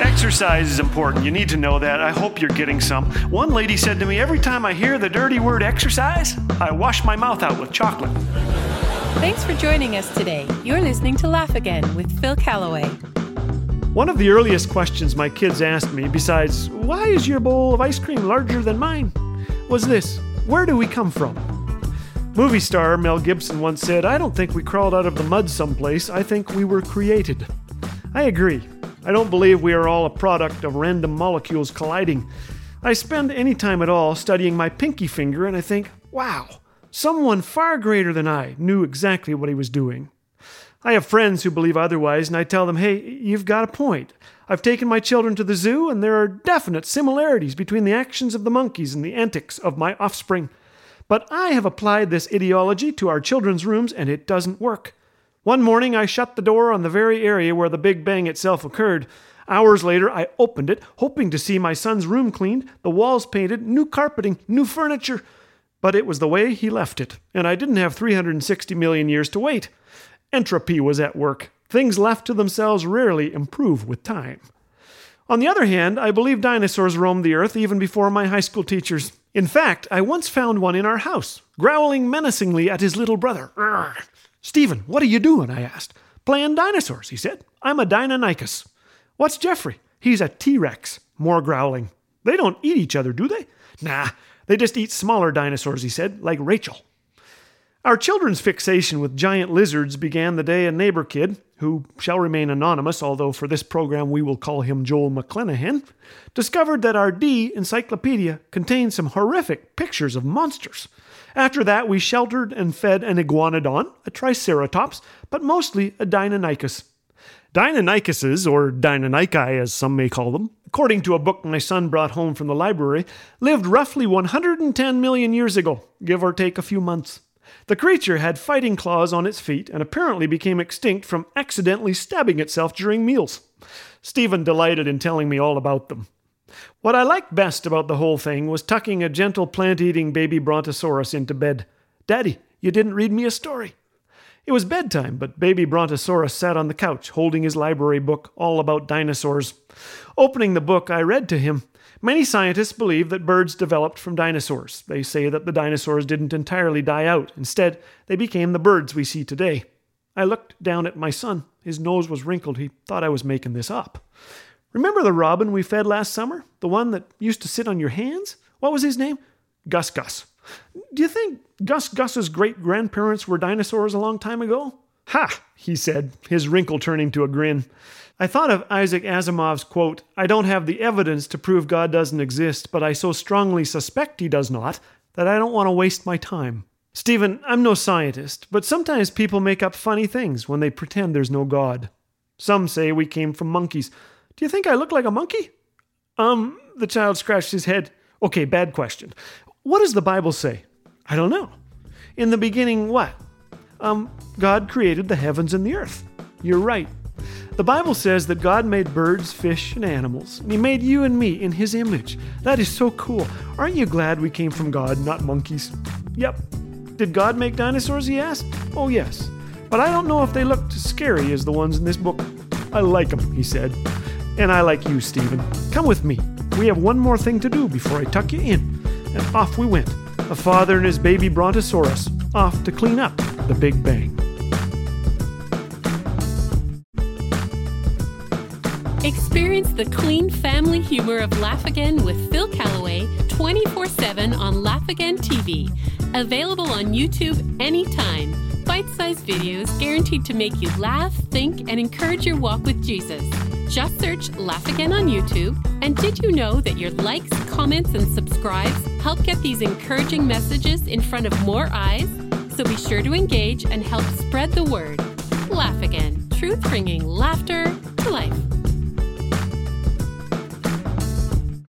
Exercise is important. You need to know that. I hope you're getting some. One lady said to me, Every time I hear the dirty word exercise, I wash my mouth out with chocolate. Thanks for joining us today. You're listening to Laugh Again with Phil Callaway. One of the earliest questions my kids asked me, besides, Why is your bowl of ice cream larger than mine? was this Where do we come from? Movie star Mel Gibson once said, I don't think we crawled out of the mud someplace, I think we were created. I agree. I don't believe we are all a product of random molecules colliding. I spend any time at all studying my pinky finger and I think, wow, someone far greater than I knew exactly what he was doing. I have friends who believe otherwise, and I tell them, hey, you've got a point. I've taken my children to the zoo, and there are definite similarities between the actions of the monkeys and the antics of my offspring. But I have applied this ideology to our children's rooms, and it doesn't work. One morning I shut the door on the very area where the Big Bang itself occurred. Hours later, I opened it, hoping to see my son's room cleaned, the walls painted, new carpeting, new furniture. But it was the way he left it, and I didn't have 360 million years to wait. Entropy was at work. Things left to themselves rarely improve with time. On the other hand, I believe dinosaurs roamed the earth even before my high school teachers. In fact, I once found one in our house, growling menacingly at his little brother. Stephen, what are you doing? I asked. Playing dinosaurs, he said. I'm a Deinonychus. What's Jeffrey? He's a T Rex. More growling. They don't eat each other, do they? Nah, they just eat smaller dinosaurs, he said, like Rachel. Our children's fixation with giant lizards began the day a neighbor kid, who shall remain anonymous, although for this program we will call him Joel McClenahan, discovered that our D encyclopedia contained some horrific pictures of monsters. After that, we sheltered and fed an iguanodon, a triceratops, but mostly a Deinonychus. Deinonychuses, or Deinonychi as some may call them, according to a book my son brought home from the library, lived roughly 110 million years ago, give or take a few months. The creature had fighting claws on its feet and apparently became extinct from accidentally stabbing itself during meals. Stephen delighted in telling me all about them. What I liked best about the whole thing was tucking a gentle plant eating baby brontosaurus into bed. Daddy, you didn't read me a story. It was bedtime, but baby brontosaurus sat on the couch holding his library book all about dinosaurs. Opening the book, I read to him. Many scientists believe that birds developed from dinosaurs. They say that the dinosaurs didn't entirely die out. Instead, they became the birds we see today. I looked down at my son. His nose was wrinkled. He thought I was making this up. Remember the robin we fed last summer? The one that used to sit on your hands? What was his name? Gus Gus. Do you think Gus Gus's great grandparents were dinosaurs a long time ago? Ha, he said, his wrinkle turning to a grin. I thought of Isaac Asimov's quote I don't have the evidence to prove God doesn't exist, but I so strongly suspect he does not that I don't want to waste my time. Stephen, I'm no scientist, but sometimes people make up funny things when they pretend there's no God. Some say we came from monkeys. Do you think I look like a monkey? Um, the child scratched his head. Okay, bad question. What does the Bible say? I don't know. In the beginning, what? Um, God created the heavens and the earth. You're right. The Bible says that God made birds, fish, and animals, He made you and me in His image. That is so cool. Aren't you glad we came from God, not monkeys? Yep. Did God make dinosaurs? He asked. Oh, yes. But I don't know if they looked as scary as the ones in this book. I like them, he said. And I like you, Stephen. Come with me. We have one more thing to do before I tuck you in. And off we went. A father and his baby brontosaurus, off to clean up the Big Bang. Experience the clean family humor of Laugh Again with Phil Callaway 24 7 on Laugh Again TV. Available on YouTube anytime bite sized videos guaranteed to make you laugh, think, and encourage your walk with Jesus. Just search Laugh Again on YouTube. And did you know that your likes, comments, and subscribes help get these encouraging messages in front of more eyes? So be sure to engage and help spread the word. Laugh Again, truth bringing laughter to life.